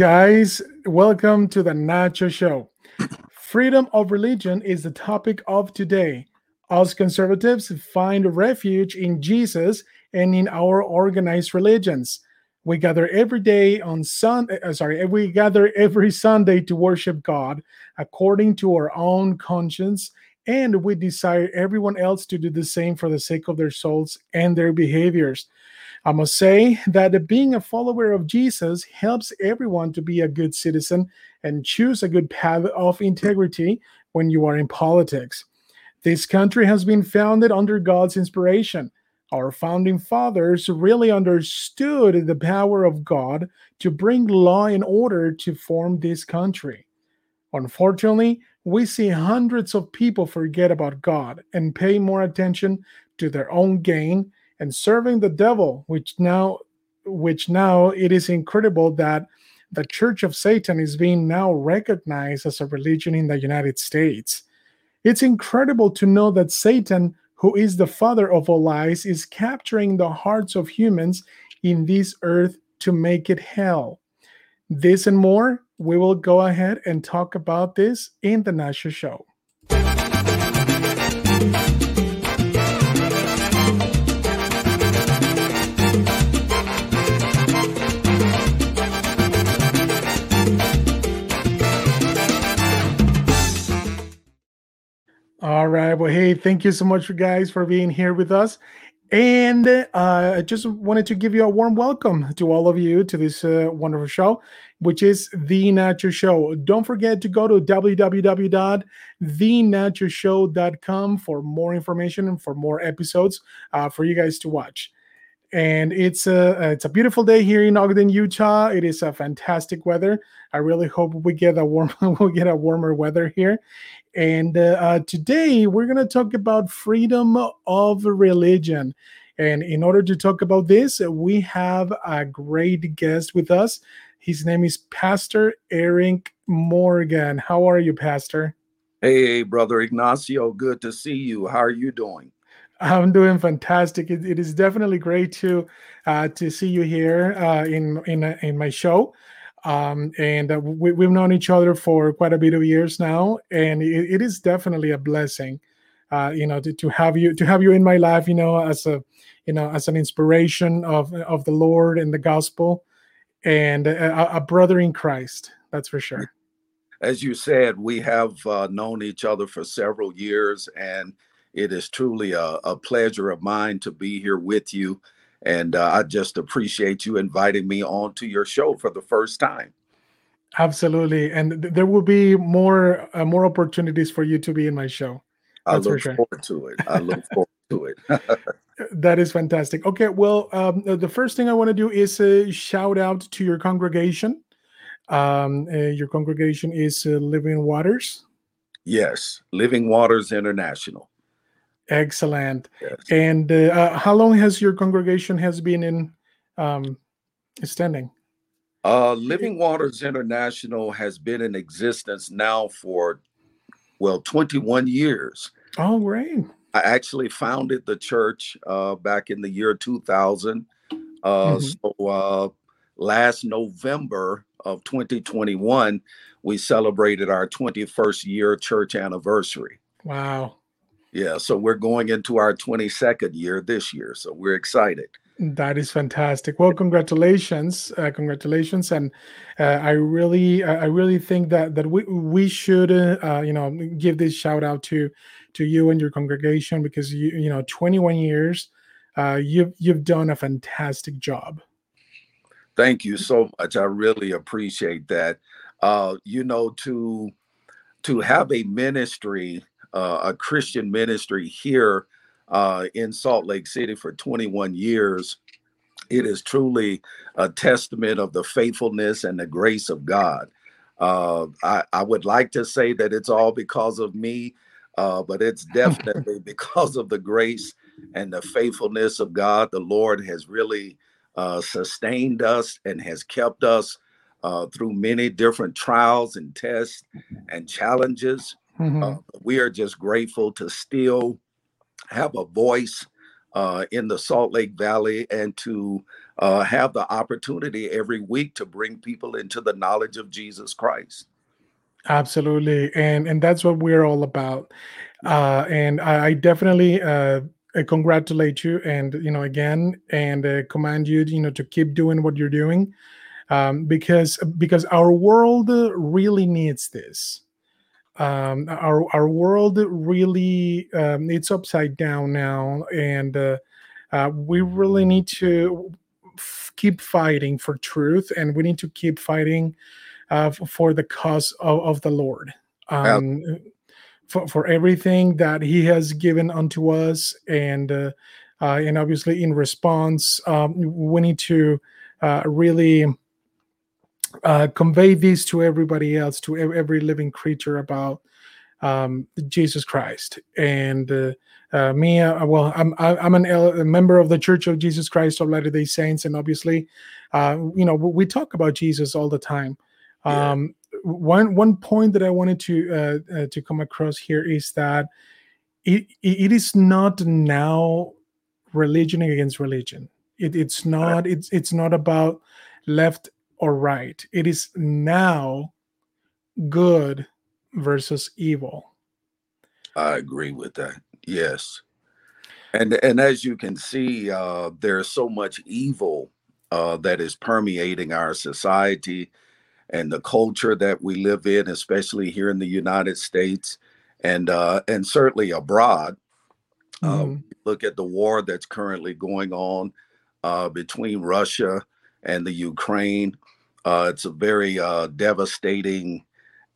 Guys. Welcome to the Nacho Show. Freedom of religion is the topic of today. Us conservatives find refuge in Jesus and in our organized religions. We gather every day on Sunday, uh, sorry, we gather every Sunday to worship God according to our own conscience, and we desire everyone else to do the same for the sake of their souls and their behaviors. I must say that being a follower of Jesus helps everyone to be a good citizen and choose a good path of integrity when you are in politics. This country has been founded under God's inspiration. Our founding fathers really understood the power of God to bring law and order to form this country. Unfortunately, we see hundreds of people forget about God and pay more attention to their own gain and serving the devil, which now which now it is incredible that the Church of Satan is being now recognized as a religion in the United States. It's incredible to know that Satan, who is the father of all lies, is capturing the hearts of humans in this earth to make it hell. This and more, we will go ahead and talk about this in the Nacho Show. All right. Well, hey, thank you so much, guys, for being here with us. And uh, I just wanted to give you a warm welcome to all of you to this uh, wonderful show, which is The Nacho Show. Don't forget to go to www.thenachoshow.com for more information and for more episodes uh, for you guys to watch. And it's a it's a beautiful day here in Ogden, Utah. It is a fantastic weather. I really hope we get a warm we get a warmer weather here. And uh, uh, today we're going to talk about freedom of religion. And in order to talk about this, we have a great guest with us. His name is Pastor Eric Morgan. How are you, Pastor? Hey, Brother Ignacio. Good to see you. How are you doing? I'm doing fantastic. it, it is definitely great to uh, to see you here uh, in in in my show um, and uh, we, have known each other for quite a bit of years now, and it, it is definitely a blessing, uh, you know, to, to have you to have you in my life, you know, as a you know as an inspiration of of the Lord and the gospel, and a, a brother in Christ. That's for sure. As you said, we have uh, known each other for several years, and it is truly a, a pleasure of mine to be here with you and uh, I just appreciate you inviting me on to your show for the first time. Absolutely, and th- there will be more uh, more opportunities for you to be in my show. That's I look sure. forward to it. I look forward to it. that is fantastic. Okay, well, um, the first thing I want to do is uh, shout out to your congregation. Um, uh, your congregation is uh, Living Waters. Yes, Living Waters International. Excellent. Yes. And uh, uh, how long has your congregation has been in um, standing? Uh, Living Waters International has been in existence now for well 21 years. Oh, great! I actually founded the church uh, back in the year 2000. Uh, mm-hmm. So uh, last November of 2021, we celebrated our 21st year church anniversary. Wow! Yeah, so we're going into our 22nd year this year, so we're excited. That is fantastic. Well, congratulations, uh, congratulations, and uh, I really, uh, I really think that that we we should, uh, you know, give this shout out to to you and your congregation because you you know, 21 years, uh, you've you've done a fantastic job. Thank you so much. I really appreciate that. Uh, you know, to to have a ministry uh, a Christian ministry here uh, in Salt Lake City for 21 years, it is truly a testament of the faithfulness and the grace of God. Uh, I, I, would like to say that it's all because of me, uh, but it's definitely because of the grace and the faithfulness of God. The Lord has really uh, sustained us and has kept us uh, through many different trials and tests and challenges. Mm-hmm. Uh, we are just grateful to still have a voice uh, in the Salt Lake Valley and to uh, have the opportunity every week to bring people into the knowledge of Jesus Christ. Absolutely, and and that's what we're all about. Uh, and I, I definitely uh, congratulate you, and you know again, and uh, command you, you know, to keep doing what you're doing, um, because because our world really needs this. Um, our our world really um, it's upside down now, and uh, uh, we really need to f- keep fighting for truth, and we need to keep fighting uh, for the cause of, of the Lord. Um, for, for everything that He has given unto us, and uh, uh, and obviously in response, um, we need to uh, really uh, convey this to everybody else, to every living creature about um, Jesus Christ. And uh, uh, me, uh, well, I'm I'm an, a member of the Church of Jesus Christ of Latter Day Saints, and obviously, uh, you know, we talk about Jesus all the time. Yeah. Um, one one point that I wanted to uh, uh, to come across here is that it it is not now religion against religion. It, it's not it's it's not about left or right. It is now good versus evil. I agree with that. Yes. And and as you can see, uh, there's so much evil uh, that is permeating our society and the culture that we live in, especially here in the United States and uh, and certainly abroad. Uh, mm-hmm. look at the war that's currently going on uh, between Russia and the Ukraine. Uh, it's a very uh, devastating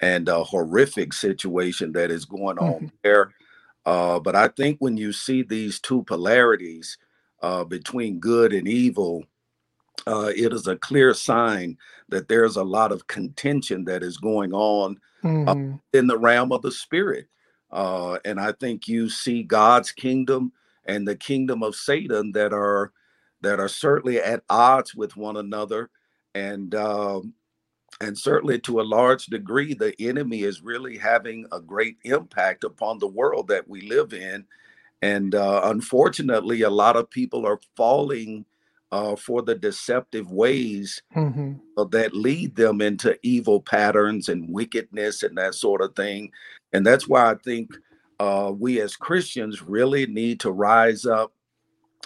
and horrific situation that is going on mm-hmm. there. Uh, but I think when you see these two polarities uh, between good and evil, uh, it is a clear sign that there's a lot of contention that is going on mm-hmm. in the realm of the spirit. and I think you see God's kingdom and the kingdom of Satan that are that are certainly at odds with one another and um, and certainly to a large degree the enemy is really having a great impact upon the world that we live in and uh, unfortunately a lot of people are falling uh, for the deceptive ways mm-hmm. that lead them into evil patterns and wickedness and that sort of thing and that's why i think uh, we as christians really need to rise up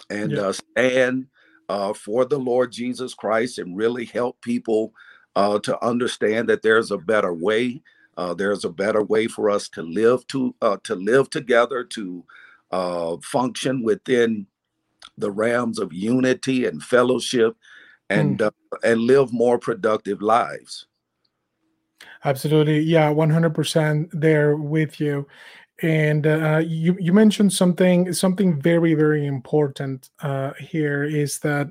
and yeah. Uh, stand uh, for the Lord Jesus Christ and really help people uh, to understand that there's a better way. Uh, there's a better way for us to live to uh, to live together, to uh, function within the realms of unity and fellowship, and mm. and live more productive lives. Absolutely, yeah, one hundred percent there with you and uh, you you mentioned something something very very important uh, here is that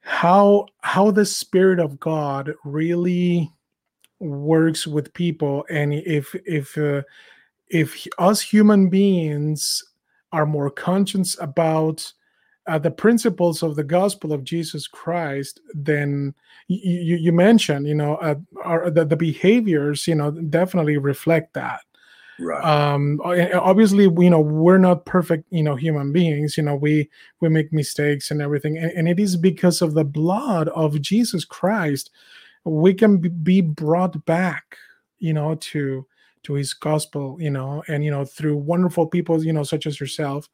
how how the spirit of God really works with people, and if if uh, if us human beings are more conscious about uh, the principles of the gospel of Jesus Christ, then you, you mentioned, you know, uh, are, the, the behaviors, you know, definitely reflect that. Right. Um, obviously, you know, we're not perfect, you know, human beings. You know, we we make mistakes and everything, and, and it is because of the blood of Jesus Christ we can be brought back, you know, to to His gospel, you know, and you know through wonderful people, you know, such as yourself.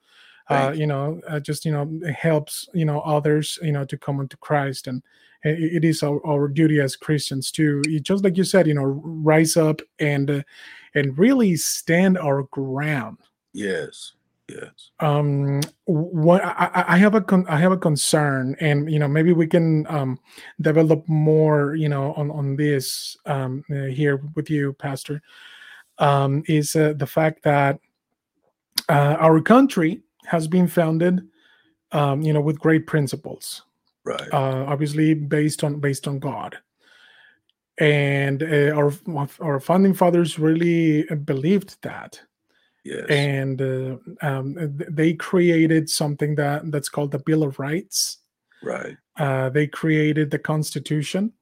Uh, you know, uh, just you know, helps you know others, you know, to come into Christ, and it is our, our duty as Christians to, just like you said, you know, rise up and uh, and really stand our ground. Yes. Yes. Um, what I, I have a con- I have a concern, and you know maybe we can um, develop more, you know, on on this um, uh, here with you, Pastor. Um, is uh, the fact that uh, our country has been founded, um, you know, with great principles, right? Uh, obviously based on based on God, and uh, our our founding fathers really believed that. Yes. And uh, um, they created something that that's called the bill of rights. Right. Uh, they created the constitution.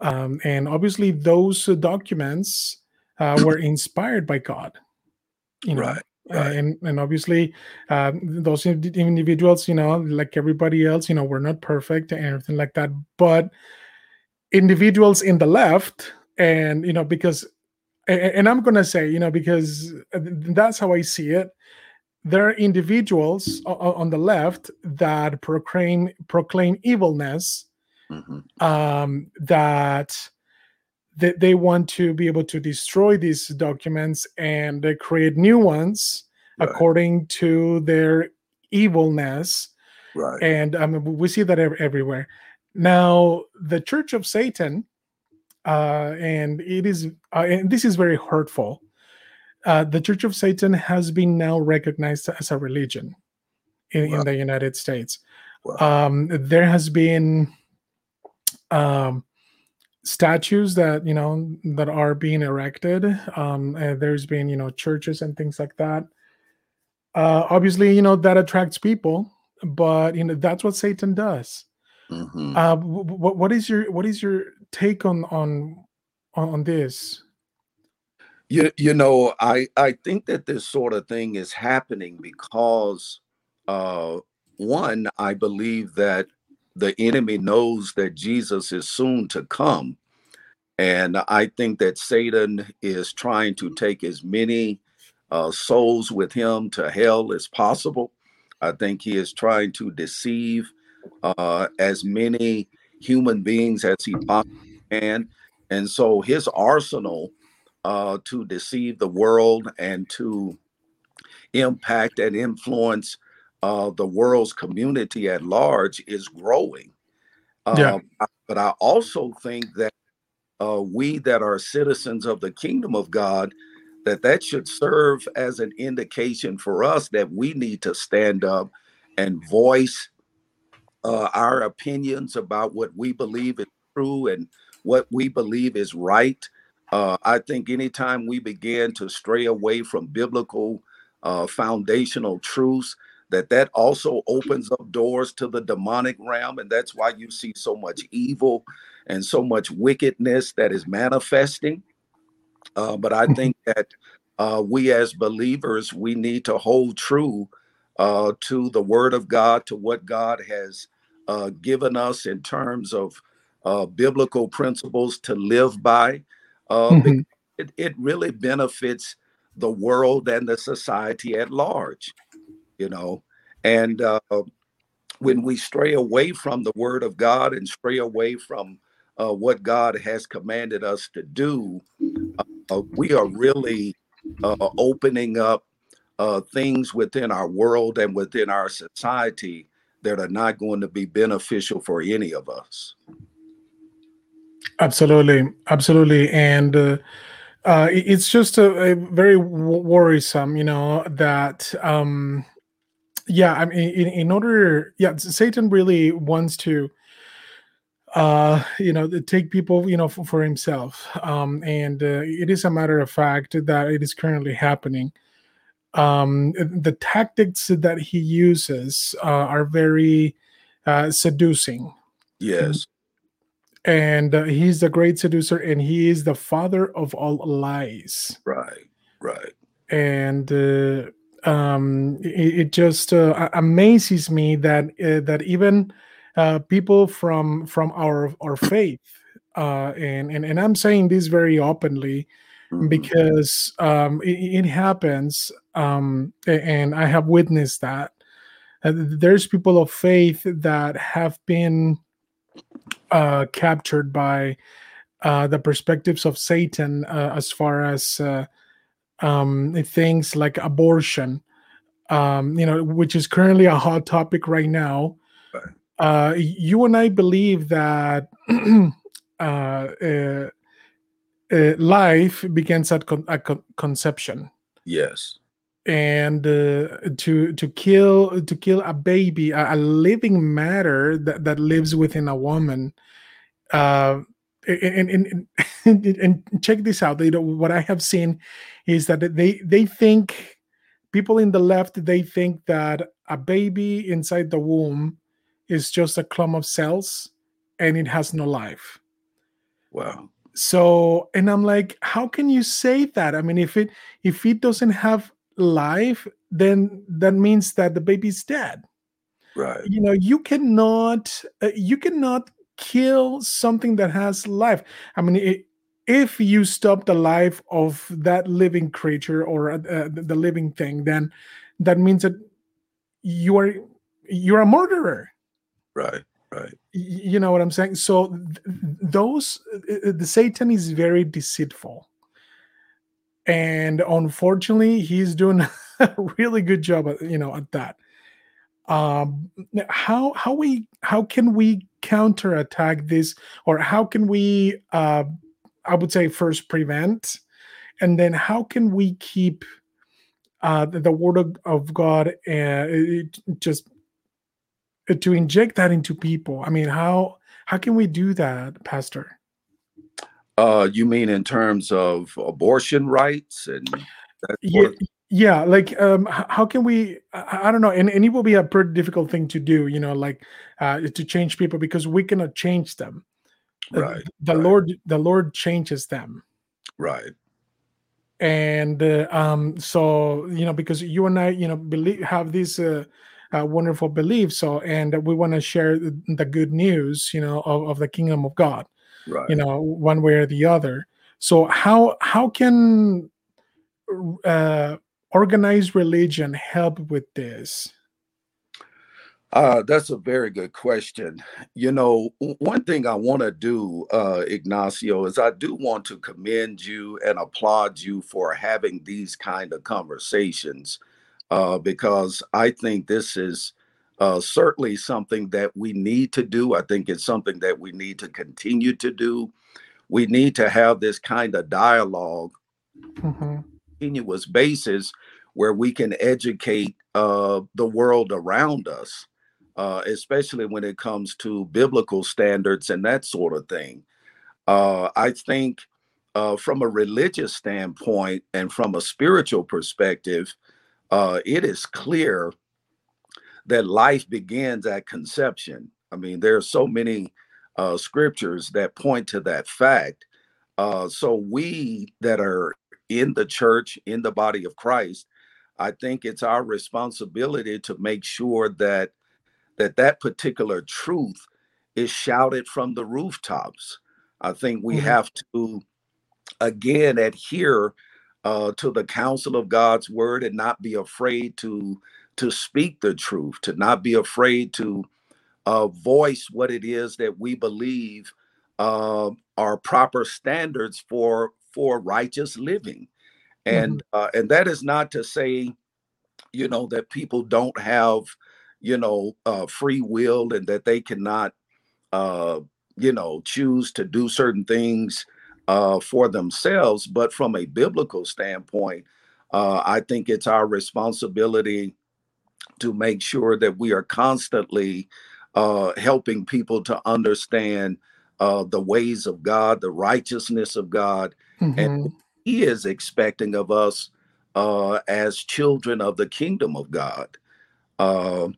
Um, and obviously those documents uh, were inspired by god you know? Right Right. and and obviously um, those individuals you know like everybody else you know we're not perfect and everything like that. But individuals in the left and you know because and i'm gonna say you know because that's how i see it there are individuals on the left that proclaim proclaim evilness mm-hmm. um, that they, they want to be able to destroy these documents and create new ones right. according to their evilness right and um, we see that everywhere now the church of satan uh, and it is uh, and this is very hurtful uh, the Church of Satan has been now recognized as a religion in, wow. in the United States. Wow. Um, there has been um, statues that you know that are being erected. Um, there's been you know churches and things like that. Uh, obviously, you know that attracts people, but you know that's what Satan does. Mm-hmm. Uh, what, what is your what is your take on on on this? You you know, I I think that this sort of thing is happening because uh one, I believe that the enemy knows that Jesus is soon to come. And I think that Satan is trying to take as many uh, souls with him to hell as possible. I think he is trying to deceive uh, as many human beings as he possibly can. And so his arsenal uh, to deceive the world and to impact and influence uh, the world's community at large is growing. Yeah. Um, but I also think that uh, we that are citizens of the kingdom of God, that that should serve as an indication for us that we need to stand up and voice uh, our opinions about what we believe is true and what we believe is right uh, I think anytime we begin to stray away from biblical uh, foundational truths, that that also opens up doors to the demonic realm, and that's why you see so much evil and so much wickedness that is manifesting. Uh, but I mm-hmm. think that uh, we as believers we need to hold true uh, to the Word of God, to what God has uh, given us in terms of biblical principles to live by uh, mm-hmm. it, it really benefits the world and the society at large, you know. And uh, when we stray away from the word of God and stray away from uh, what God has commanded us to do, uh, we are really uh, opening up uh, things within our world and within our society that are not going to be beneficial for any of us. Absolutely, absolutely, and uh, uh, it's just a, a very worrisome, you know, that um, yeah, I mean, in, in order, yeah, Satan really wants to uh you know take people you know for, for himself. Um and uh, it is a matter of fact that it is currently happening um the tactics that he uses uh, are very uh seducing. Yes. And uh, he's the great seducer and he is the father of all lies. Right right. And uh, um, it, it, just uh, amazes me that uh, that even uh, people from from our our faith uh, and, and and I'm saying this very openly mm-hmm. because um, it, it, happens um, and I have witnessed that there's people of faith that have been uh, captured by uh, the perspectives of Satan uh, as far as uh, um, things like abortion, um, you know, which is currently a hot topic right now. Uh, you and I believe that uh, uh, uh, life begins at, con- at con- conception. Yes. And uh, to to kill to kill a baby a, a, living matter that, that lives within a woman uh and, and, and, and check this out. They don't, what i have seen is that they they think people in the left they think that a baby inside the womb is just a clump of cells and it has no life. Wow so and i'm like how can you say that i mean if it if it doesn't have life, then that means that the baby's dead. Right. You know, you cannot uh, you cannot kill something that has life. I mean, it, if you stop the life of that living creature or uh, the living thing, then that means that you are you're a murderer. Right. Right. You know what I'm saying? So th- those uh, the Satan is very deceitful and unfortunately he's doing a really good job at you know at that um how how we how can we counterattack this or how can we uh i would say first prevent and then how can we keep uh the, the word of, of god uh, just uh, to inject that into people i mean how how can we do that pastor uh, you mean in terms of abortion rights and yeah, yeah, like um, how can we? I, I, don't know, and, and it will be a pretty difficult thing to do, you know, like uh, to change people because we cannot change them. Right. The, the right. Lord, the Lord changes them. Right. And uh, um, so you know, because you and I, you know, believe have this uh, uh, wonderful beliefs, so and we want to share the, the, good news, you know, of, of the kingdom of God right. you know one way or the other so how how can uh, organized religion help with this uh, that's a very good question. You know, one thing I want to do, uh, Ignacio, is I do want to commend you and applaud you for having these kind of conversations uh, because I think this is uh, certainly something that we need to do. I think it's something that we need to continue to do. We need to have this kind of dialogue, mm-hmm. continuous basis, where we can educate uh, the world around us, uh, especially when it comes to biblical standards and that sort of thing. Uh, I think uh, from a religious standpoint and from a spiritual perspective, uh, it is clear that life begins at conception. I mean, there are so many uh, scriptures that point to that fact. Uh, so we that are in the church, in the body of Christ, I think it's our responsibility to make sure that that that particular truth is shouted from the rooftops. I think we mm-hmm. have to again adhere uh, to the counsel of God's word and not be afraid to to speak the truth, to not be afraid to uh, voice what it is that we believe uh, are proper standards for for righteous living, and mm-hmm. uh, and that is not to say, you know, that people don't have, you know, uh, free will and that they cannot, uh, you know, choose to do certain things uh, for themselves. But from a biblical standpoint, I think it's our responsibility to make sure that we are constantly uh, helping people to understand uh, the ways of God, the righteousness of God, mm-hmm. and He is expecting of us uh, as children of the kingdom of God. Uh,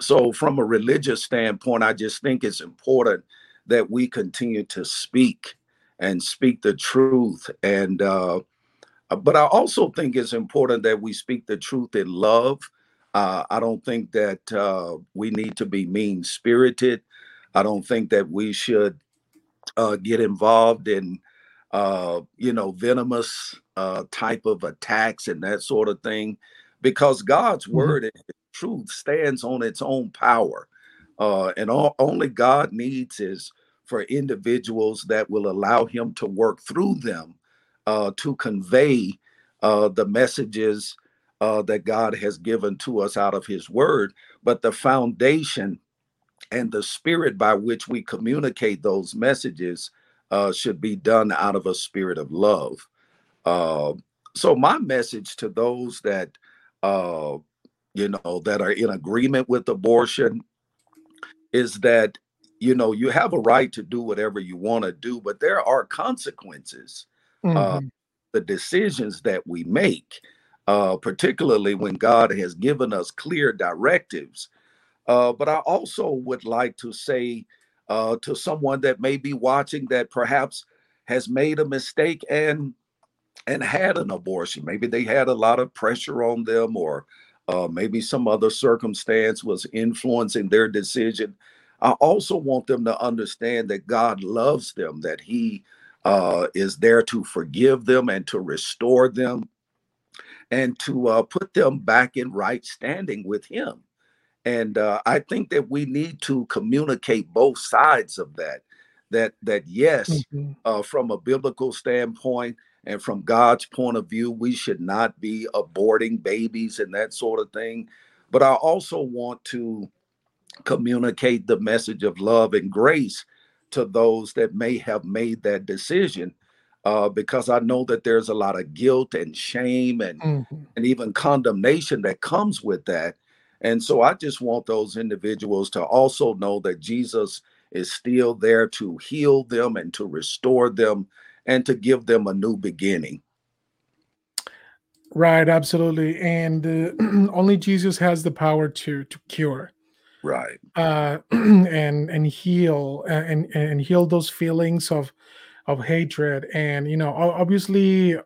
so, from a religious standpoint, I just think it's important that we continue to speak and speak the truth. And, uh, but I also think it's important that we speak the truth in love uh, I don't think that uh, we need to be mean spirited. I don't think that we should uh, get involved in, uh, you know, venomous uh, type of attacks and that sort of thing, because God's mm-hmm. word and truth stands on its own power, uh, and all, only God needs is for individuals that will allow Him to work through them to convey the messages uh, that God has given to us out of His Word, but the foundation and the spirit by which we communicate those messages uh, should be done out of a spirit of love. Uh, so, my message to those that uh, you know that are in agreement with abortion is that you know you have a right to do whatever you want to do, but there are consequences. Uh, mm-hmm. the decisions that we make uh, particularly when God has given us clear directives. Uh, but I also would like to say uh, to someone that may be watching that perhaps has made a mistake and and had an abortion. Maybe they had a lot of pressure on them, or uh, maybe some other circumstance was influencing their decision. I also want them to understand that God loves them, that He uh, is there to forgive them and to restore them and to uh, put them back in right standing with Him. And uh, I think that we need to communicate both sides of that. That that yes, mm-hmm. Uh, from a biblical standpoint, and from God's point of view, we should not be aborting babies and that sort of thing. But I also want to communicate the message of love and grace to those that may have made that decision. Uh, because I know that there's a lot of guilt and shame and mm-hmm. and even condemnation that comes with that. And so I just want those individuals to also know that Jesus is still there to heal them and to restore them and to give them a new beginning. Right, absolutely, and uh, only Jesus has the power to to cure, right, uh, and and heal and and heal those feelings of of hatred, and you know, obviously,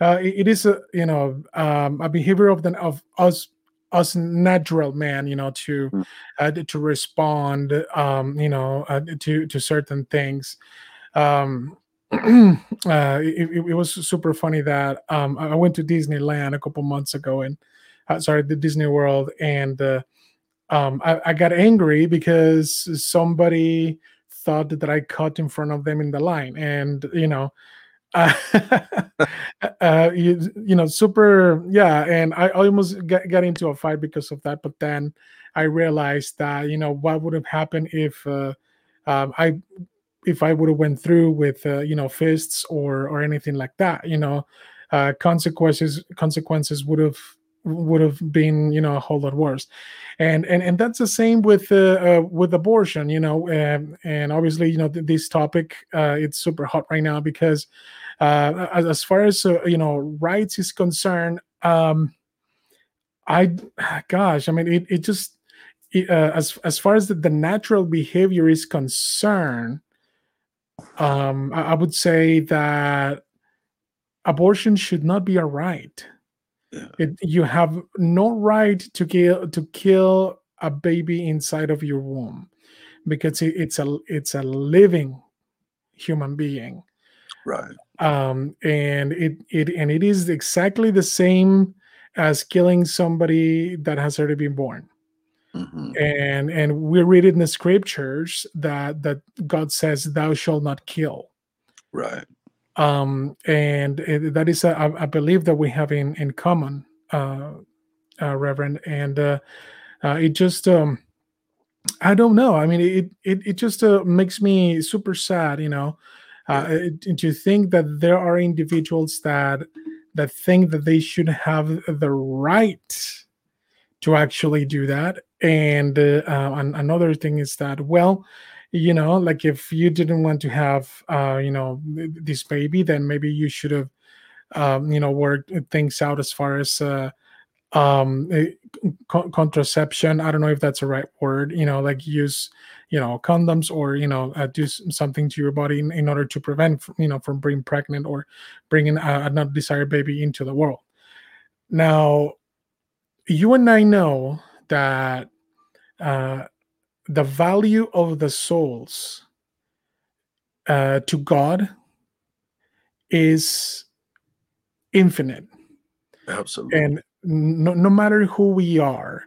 uh, it is a you know um, a behavior of the of us us natural man you know to mm. uh, to respond um you know uh, to to certain things. Um uh, it, it, was super funny that um, I went to Disneyland a couple months ago and uh, sorry, the Disney World, and uh, um, I, I, got angry because somebody thought that I cut in front of them in the line, and you know, uh, uh, you, you know, super, yeah, and I almost got, got into a fight because of that, but then I realized that you know what would have happened if uh, um, I if I would have went through with uh, you know fists or or anything like that, you know, uh, consequences consequences would have would have been you know a whole lot worse, and and and that's the same with uh, uh with abortion, you know, and, and obviously you know th- this topic uh, it's super hot right now because uh, as, as far as uh, you know rights is concerned, um, I gosh, I mean it it just uh, as as far as the, the, natural behavior is concerned, um, I, I would say that abortion should not be a right. It, you have no right to kill to kill a baby inside of your womb because it, it's a it's a living human being right um and it it and it is exactly the same as killing somebody that has already been born Mm-hmm. And and we read it in the scriptures that that God says, "Thou shalt not kill." Right. Um, and it, that is, a, I, I believe, that we have in in common, uh, uh, Reverend. And uh, uh, it just, um, I don't know. I mean, it it it just uh, makes me super sad, you know, uh, to think that there are individuals that that think that they should have the right to actually do that. And uh, uh, another thing is that, well, you know, like if you didn't want to have, uh, you know, this baby, then maybe you should have, um, you know, worked things out as far as uh, um, eh, co- contraception. I don't know if that's the right word. You know, like use, you know, condoms or you know, uh, do something to your body in, in order to prevent, you know, from being pregnant or bringing a, a not desired baby into the world. Now, you and I know that uh, the value of the souls uh, to God is infinite. Absolutely. And no, no matter who we are,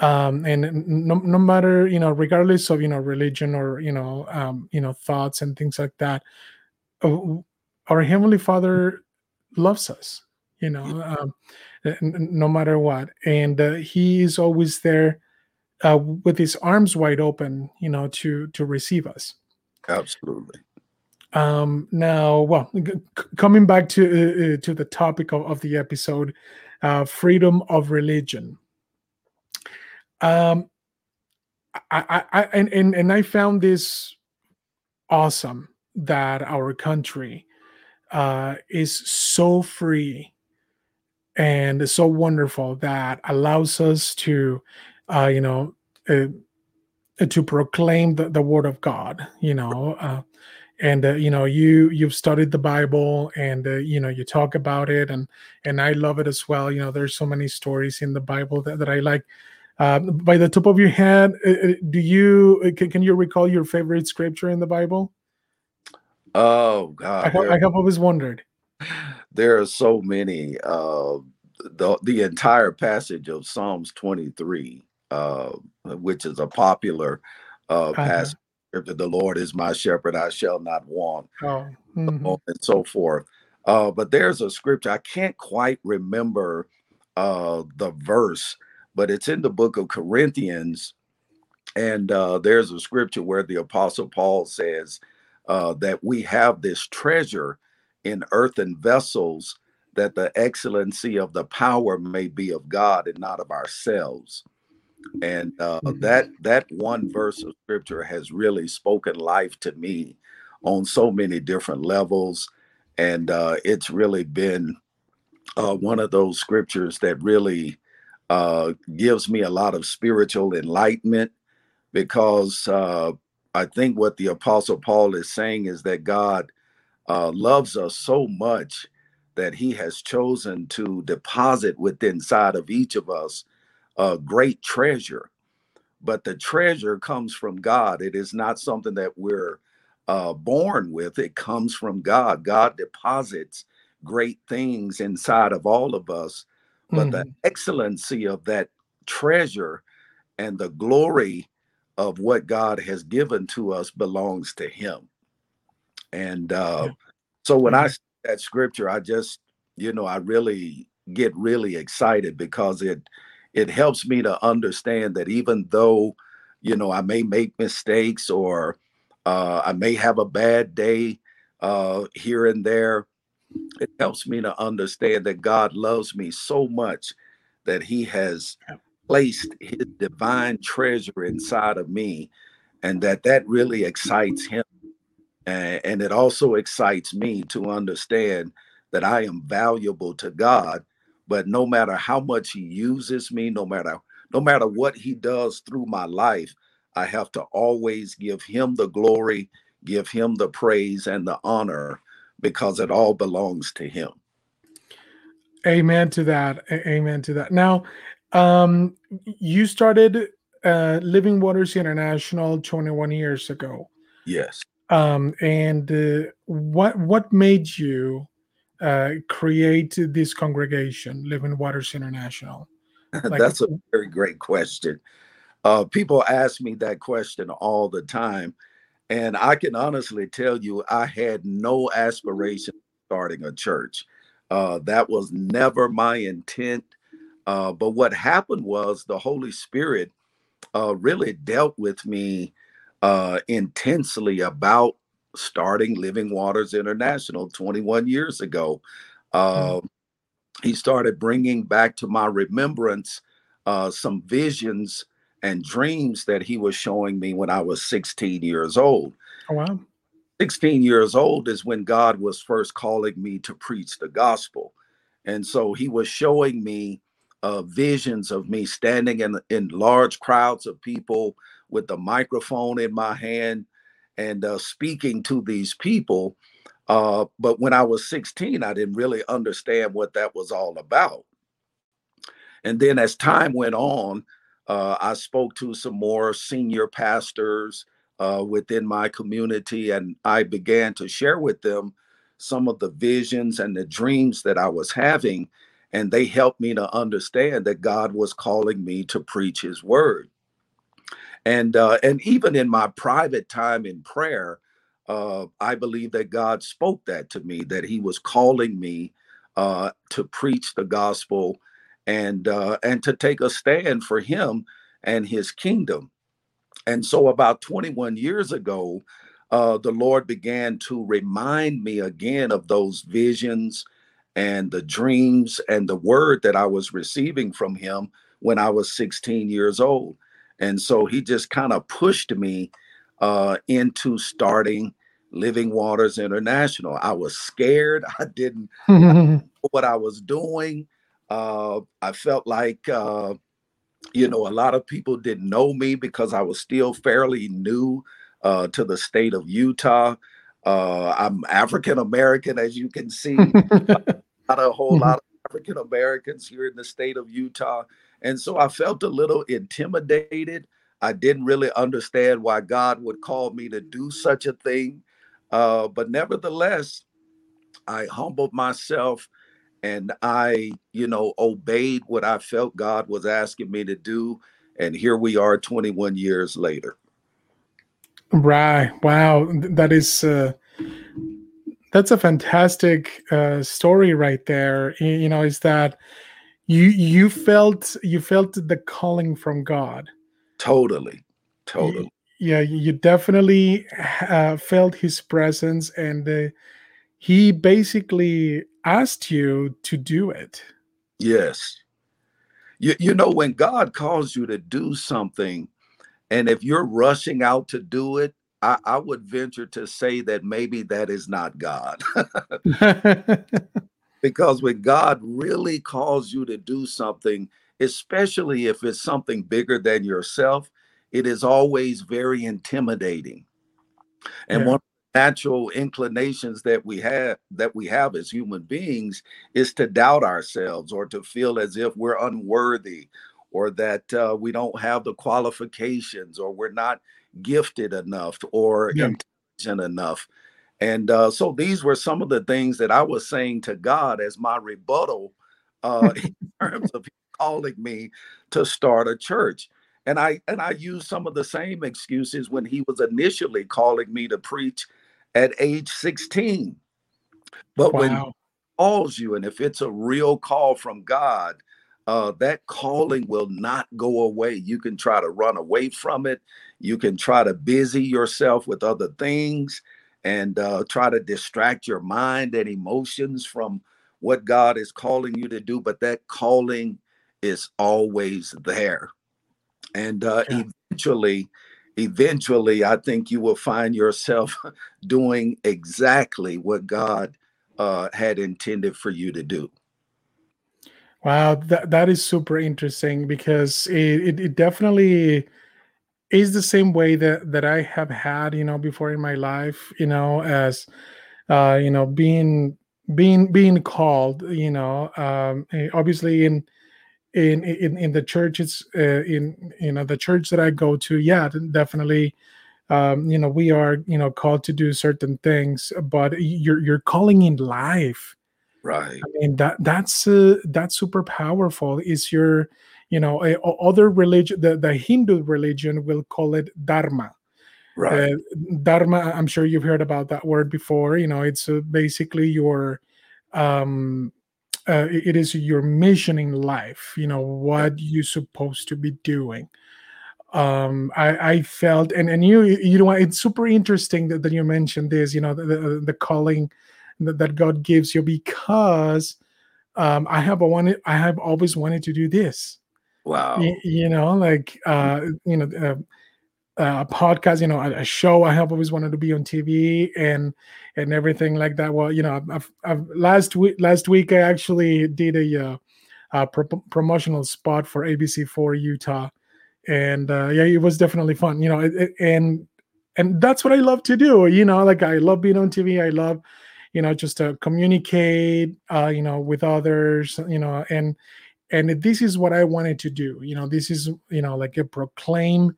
um, and no, no matter you know, regardless of you know religion or you know um, you know thoughts and things like that, uh, our heavenly Father loves us. You know, um, no matter what. And uh, he is always there uh, with his arms wide open, you know, to to receive us. Absolutely. Um, now, well, c- coming back to uh, uh, to the topic of, of the episode, uh, freedom of religion. Um, I, I, I and, and and I found this awesome that our country uh, is so free and it's so wonderful that allows us to uh, you know uh, to proclaim the, the word of god you know uh, and uh, you know you you've studied the bible and uh, you know you talk about it and and i love it as well. You know there's so many stories in the bible that, that i like. Um, by the top of your head uh, uh do you uh, can, can you recall your favorite scripture in the bible? Oh god i, have, I have always wondered. There are so many uh the the entire passage of psalms 23 uh which is a popular uh, uh-huh. passage the Lord is my shepherd, I shall not want, oh. mm-hmm. and so forth. Uh, but there's a scripture, I can't quite remember uh, the verse, but it's in the book of Corinthians. And uh, there's a scripture where the Apostle Paul says uh, that we have this treasure in earthen vessels, that the excellency of the power may be of God and not of ourselves and uh, mm-hmm. that that one verse of scripture has really spoken life to me on so many different levels and uh, it's really been uh, one of those scriptures that really uh, gives me a lot of spiritual enlightenment because uh, i think what the apostle paul is saying is that god uh, loves us so much that he has chosen to deposit within inside of each of us a great treasure, but the treasure comes from God. It is not something that we're uh, born with, it comes from God. God deposits great things inside of all of us, but mm-hmm. the excellency of that treasure and the glory of what God has given to us belongs to Him. And uh, yeah. so when I mm-hmm. that scripture, I just, you know, I really get really excited because it it helps me to understand that even though you know i may make mistakes or uh, i may have a bad day uh, here and there it helps me to understand that god loves me so much that he has placed his divine treasure inside of me and that that really excites him. And, and it also excites me to understand that i am valuable to god but no matter how much he uses me no matter no matter what he does through my life i have to always give him the glory give him the praise and the honor because it all belongs to him. Amen to that. Amen to that. Now um you started uh living waters international 21 years ago. Yes. Um and uh, what what made you uh, create this congregation, Living Waters International? Like, That's a very great question. Uh, people ask me that question all the time. And I can honestly tell you, I had no aspiration starting a church. Uh, that was never my intent. Uh, but what happened was the Holy Spirit uh, really dealt with me uh, intensely about starting Living Waters International 21 years ago. Uh, mm-hmm. He started bringing back to my remembrance uh, some visions and dreams that he was showing me when I was 16 years old. Oh, wow. 16 years old is when God was first calling me to preach the gospel. And so he was showing me uh, visions of me standing in, in large crowds of people with the microphone in my hand and uh, speaking to these people. Uh, but when I was 16, I didn't really understand what that was all about. And then as time went on, uh, I spoke to some more senior pastors uh, within my community, and I began to share with them some of the visions and the dreams that I was having. And they helped me to understand that God was calling me to preach his word and uh, and even in my private time in prayer uh, i believe that god spoke that to me that he was calling me uh, to preach the gospel and uh, and to take a stand for him and his kingdom. And so about 21 years ago uh, the lord began to remind me again of those visions and the dreams and the word that i was receiving from him when i was 16 years old and so he just kind of pushed me uh, into starting Living Waters International. I was scared. I didn't know what I was doing. Uh, I felt like, uh, you know, a lot of people didn't know me because I was still fairly new uh, to the state of Utah. Uh, I'm African American, as you can see. Not a whole mm-hmm. lot of African Americans here in the state of Utah. And so I felt a little intimidated. I didn't really understand why God would call me to do such a thing. Uh, but nevertheless, I humbled myself and I, you know, obeyed what I felt God was asking me to do. And here we are 21 years later. Right. Wow. That is uh, that's a fantastic uh, story right there. You know, is that you you felt you felt the calling from God. Totally. Totally. Yeah, you definitely uh, felt His presence, and uh, He basically asked you to do it. Yes. You, you know, when God calls you to do something, and if you're rushing out to do it, I, I would venture to say that maybe that is not God. because when God really calls you to do something, especially if it's something bigger than yourself, it is always very intimidating. And yeah. one natural inclinations that we have that we have as human beings is to doubt ourselves or to feel as if we're unworthy or that uh, we don't have the qualifications or we're not gifted enough or yeah. intelligent enough. And uh, so these were some of the things that I was saying to God as my rebuttal uh, in terms of calling me to start a church. And I and I used some of the same excuses when he was initially calling me to preach at age 16. But wow. when he calls you, and if it's a real call from God, uh, that calling will not go away. You can try to run away from it. You can try to busy yourself with other things and uh, try to distract your mind and emotions from what God is calling you to do. But that calling is always there. And uh, yeah. eventually, eventually, I think you will find yourself doing exactly what God uh, had intended for you to do. Wow, that, that is super interesting because it, it, it, definitely is the same way that, that I have had, you know, before in my life, you know, as uh, you know, being being being called, you know, um, eh, obviously in in in in the churches uh, in you know the church that I go to, yeah, definitely um, you know we are you know called to do certain things but you're you're calling in life. Right. I mean that that's uh, that's super powerful. Is your you know a, other religion the, the hindu religion will call it dharma. Right. Uh, dharma i'm sure you've heard about that word before you know it's uh, basically your um uh, it is your mission in life you know what you're supposed to be doing. Um i i felt and and you you know it's super interesting that, that you mentioned this you know the, the, the calling that, that God gives you because um, I have a wanted, I have always wanted to do this. Wow. You, you know, like uh, you know, uh, a podcast, you know, a, a, show. I have always wanted to be on TV and and everything like that. Well, you know, I've, I've last week last week I actually did a, uh, a pro- promotional spot for ABC4 Utah, and uh, yeah, it was definitely fun. You know, it, it, and and that's what I love to do. You know, like I love being on TV. I love you know just to communicate uh, you know with others you know and and this is what i wanted to do you know this is you know like a proclaim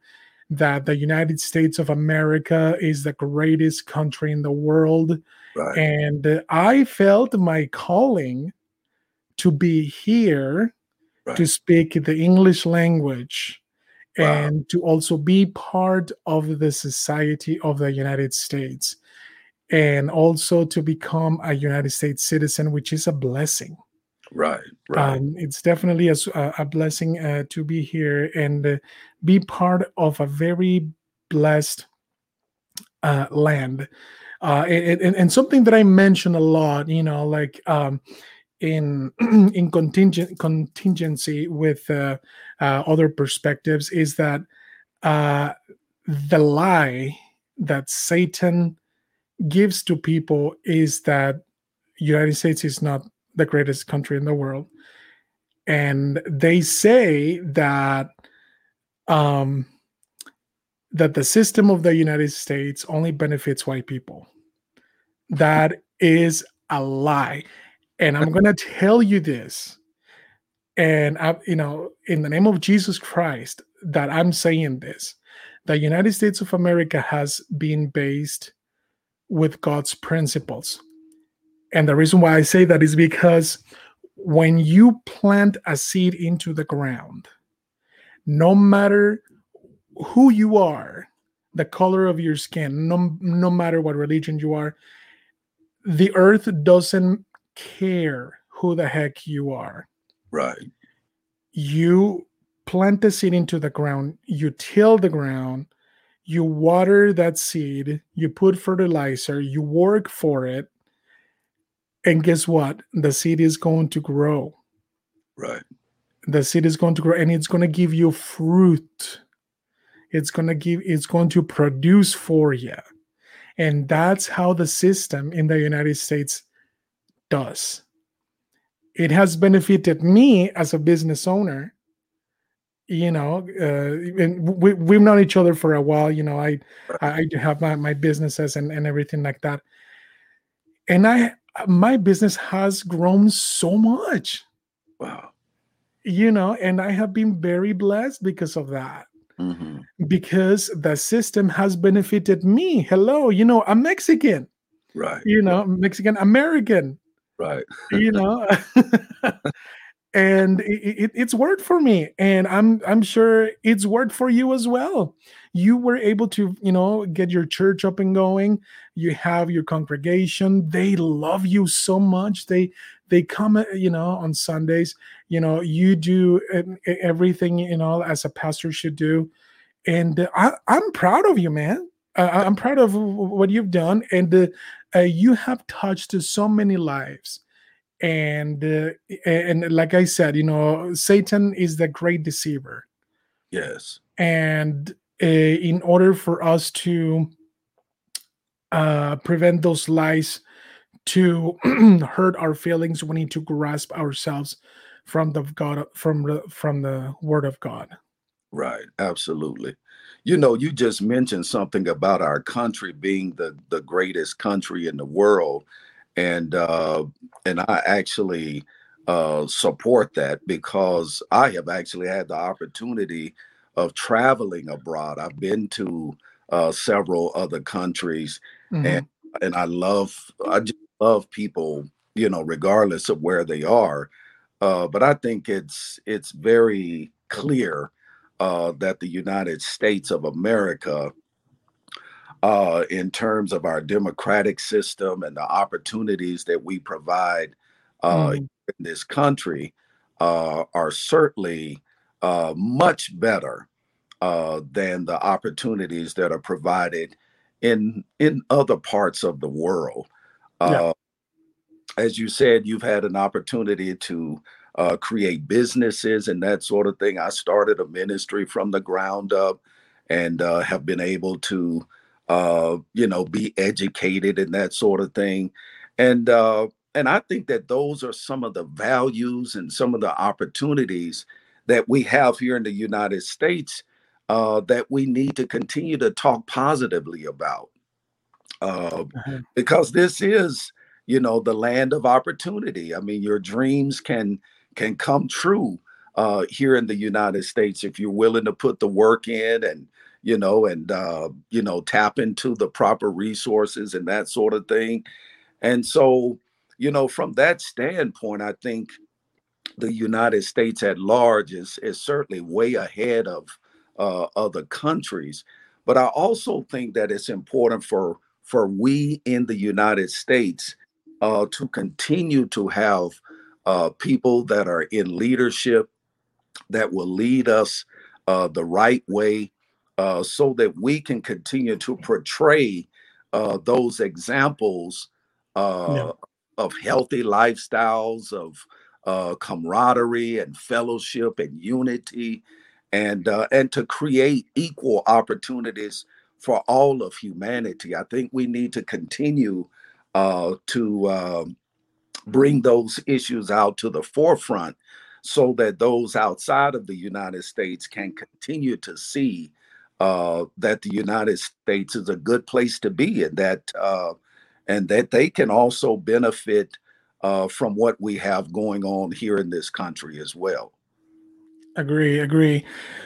that the united states of america is the greatest country in the world right. and i felt my calling to be here right. to speak the english language wow. and to also be part of the society of the united states and also to become a United States citizen, which is a blessing. Right, right. Um, it's definitely a, a blessing uh, to be here and uh, be part of a very blessed uh, land. Uh, and, and, and, something that I mention a lot, you know, like um, in in contingent contingency with uh, uh, other perspectives, is that the lie that Satan gives to people is that United States is not the greatest country in the world, and they say that um, that the system of the United States only benefits white people. That is a lie. And I'm going to tell you this. And I, you know, in the name of Jesus Christ, that I'm saying this. The United States of America has been based with God's principles. And the reason why I say that is because when you plant a seed into the ground, no matter who you are, the color of your skin, no, no matter what religion you are, the earth doesn't care who the heck you are. Right. You plant the seed into the ground, you till the ground, you water that seed, you put fertilizer, you work for it. And guess what? The seed is going to grow. Right. The seed is going to grow and it's going to give you fruit. It's going to give, it's going to produce for you. And that's how the system in the United States does. It has benefited me as a business owner. You know, uh, and we, we've known each other for a while. You know, I I have my, my businesses and, and everything like that. And I my business has grown so much. Wow. You know, and I have been very blessed because of that. Mm-hmm. Because the system has benefited me. Hello, you know, I'm Mexican. Right. You know, Mexican American right you know and it, it, it's worked for me and i'm i'm sure it's worked for you as well you were able to you know get your church up and going you have your congregation they love you so much. They they come uh, you know on sundays you know you do everything you know as a pastor should do. And I, i'm proud of you man. I'm proud of what you've done. And uh, uh, you have touched so many lives. And uh, and like i said you know satan is the great deceiver. Yes. And uh, in order for us to uh, prevent those lies to hurt our feelings. We need to grasp ourselves from the god from the from the word of god. Right. Absolutely. You know, you just mentioned something about our country being the the greatest country in the world, and uh, and I actually uh, support that because I have actually had the opportunity of traveling abroad. I've been to uh, several other countries, mm-hmm. and and I love I just love people, you know, regardless of where they are. Uh, but I think it's it's very clear uh, that the United States of America, uh, in terms of our democratic system and the opportunities that we provide uh, mm. in this country, uh, are certainly uh, much better uh, than the opportunities that are provided in in other parts of the world. Yeah. As you said, you've had an opportunity to uh, create businesses and that sort of thing. I started a ministry from the ground up and uh, have been able to, uh, you know, be educated and that sort of thing. And uh, and I think that those are some of the values and some of the opportunities that we have here in the United States uh, that we need to continue to talk positively about. Uh, uh-huh. Because this is, you know, the land of opportunity. I mean, your dreams can can come true uh, here in the United States if you're willing to put the work in and you know and uh, you know tap into the proper resources and that sort of thing. And so, you know, from that standpoint, I think the United States at large is is certainly way ahead of uh, other countries. But I also think that it's important for for we in the United States uh, to continue to have uh, people that are in leadership that will lead us uh, the right way uh, so that we can continue to portray uh, those examples uh, of healthy lifestyles, of uh, camaraderie and fellowship and unity, and and to create equal opportunities for all of humanity. I think we need to continue to um, bring those issues out to the forefront so that those outside of the United States can continue to see uh, that the United States is a good place to be and that uh, and that they can also benefit uh, from what we have going on here in this country as well. Agree, agree.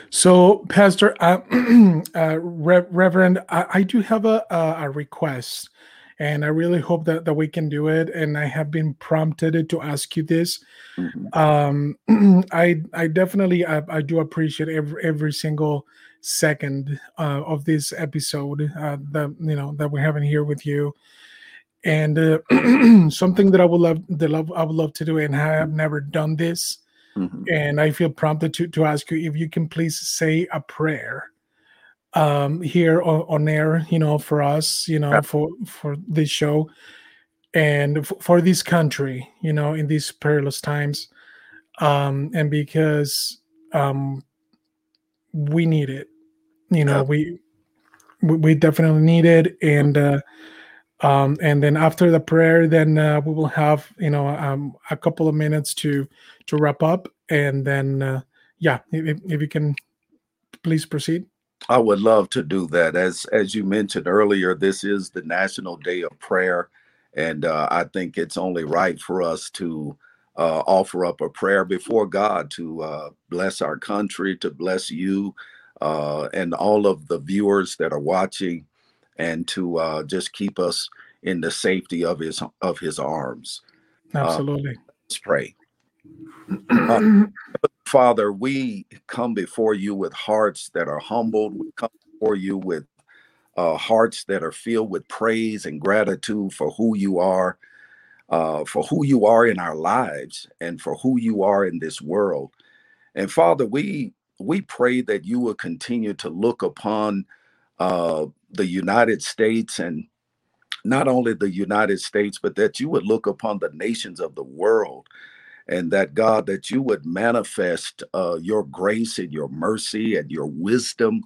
So, Pastor, uh, uh, Re- Reverend, I, I, do have a, a, request, and I really hope that, that we can do it. And I have been prompted to ask you this. Mm-hmm. Um, I I definitely I, I, do appreciate every every single second uh, of this episode uh, that you know that we're having here with you and uh, something that I would love that love I would love to do, and I have never done this, mm-hmm. and I feel prompted to to ask you if you can please say a prayer um here on, on air you know for us you know for for this show and f- for this country you know in these perilous times um and because um we need it you know we we definitely need it and uh um, and then after the prayer, then uh, we will have you know um, a couple of minutes to to wrap up, and then uh, yeah, if, if you can please proceed. I would love to do that. As as you mentioned earlier, this is the National Day of Prayer, and uh, I think it's only right for us to uh, offer up a prayer before God to uh, bless our country, to bless you, uh, and all of the viewers that are watching and to uh, just keep us in the safety of his of his arms. Uh, Absolutely. Uh, let's pray. Uh, Father, we come before you with hearts that are humbled. We come before you with uh, hearts that are filled with praise and gratitude for who you are, uh, for who you are in our lives, and for who you are in this world. And Father, we we pray that you will continue to look upon uh, the United States and not only the United States, but that you would look upon the nations of the world and that God, that you would manifest uh, your grace and your mercy and your wisdom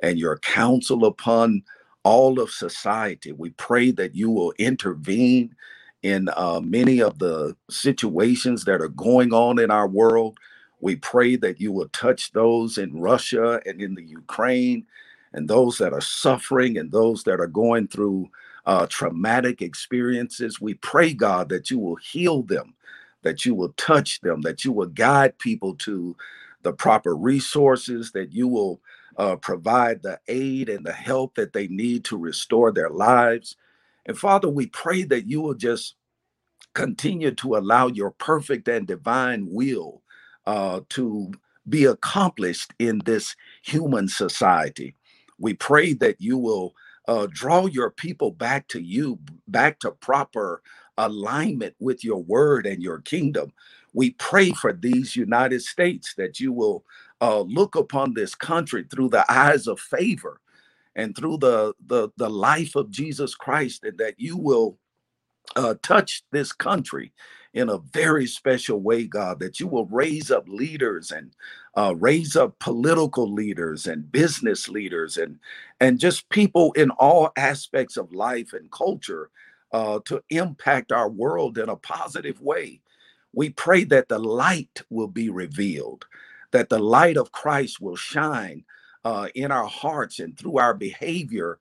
and your counsel upon all of society. We pray that you will intervene in uh, many of the situations that are going on in our world. We pray that you will touch those in Russia and in the Ukraine and those that are suffering and those that are going through uh, traumatic experiences. We pray, God, that you will heal them, that you will touch them, that you will guide people to the proper resources, that you will uh, provide the aid and the help that they need to restore their lives. And Father, we pray that you will just continue to allow your perfect and divine will uh, to be accomplished in this human society. We pray that you will uh, draw your people back to you, back to proper alignment with your word and your kingdom. We pray for these United States that you will uh, look upon this country through the eyes of favor and through the, the, the life of Jesus Christ, and that you will uh, touch this country in a very special way, God, that you will raise up leaders and uh, raise up political leaders and business leaders and and just people in all aspects of life and culture uh, to impact our world in a positive way. We pray that the light will be revealed, that the light of Christ will shine uh, in our hearts and through our behavior,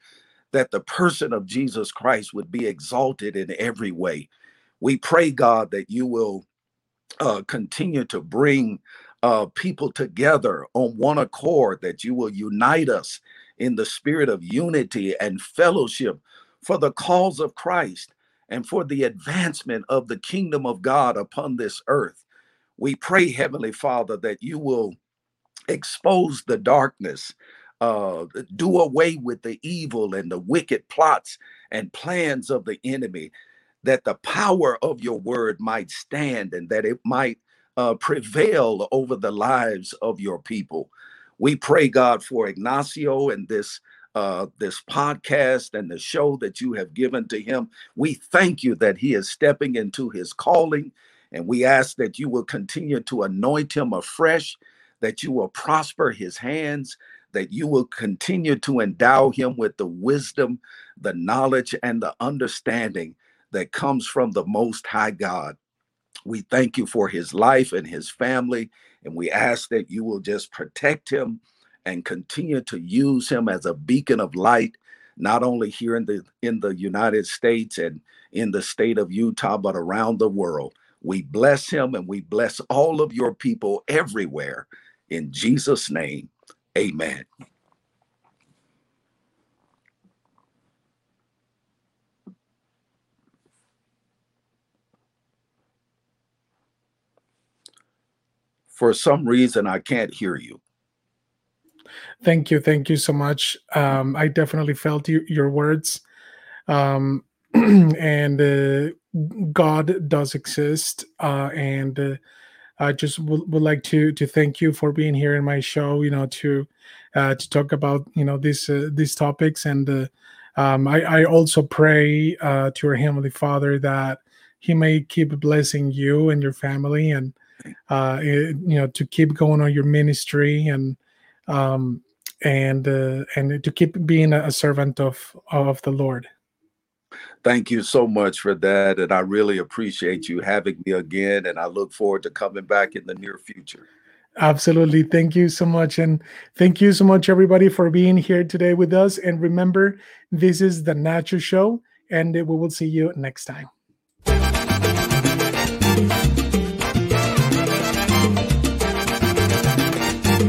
that the person of Jesus Christ would be exalted in every way. We pray, God, that you will uh, continue to bring uh, people together on one accord, that you will unite us in the spirit of unity and fellowship for the cause of Christ and for the advancement of the kingdom of God upon this earth. We pray, Heavenly Father, that you will expose the darkness, uh, do away with the evil and the wicked plots and plans of the enemy, that the power of your word might stand and that it might uh, prevail over the lives of your people. We pray, God, for Ignacio and this uh, this podcast and the show that you have given to him. We thank you that he is stepping into his calling, and we ask that you will continue to anoint him afresh, that you will prosper his hands, that you will continue to endow him with the wisdom, the knowledge, and the understanding that comes from the Most High God. We thank you for his life and his family, and we ask that you will just protect him and continue to use him as a beacon of light not only here in the in the United States and in the state of Utah, but around the world. We bless him and we bless all of your people everywhere. In Jesus' name, amen. For some reason, I can't hear you. Thank you. Thank you so much. Um, I definitely felt you, your words. Um, and uh, God does exist. Uh, and uh, I just would, would like to to thank you for being here in my show. You know, to uh, to talk about you know these uh, these topics. And uh, um, I, I also pray to our Heavenly Father that He may keep blessing you and your family, and you know to keep going on your ministry and um, and uh, and to keep being a servant of of the Lord. Thank you so much for that, and I really appreciate you having me again. And I look forward to coming back in the near future. Absolutely. Thank you so much. And thank you so much, everybody, for being here today with us. And remember, this is the Nacho Show, and we will see you next time.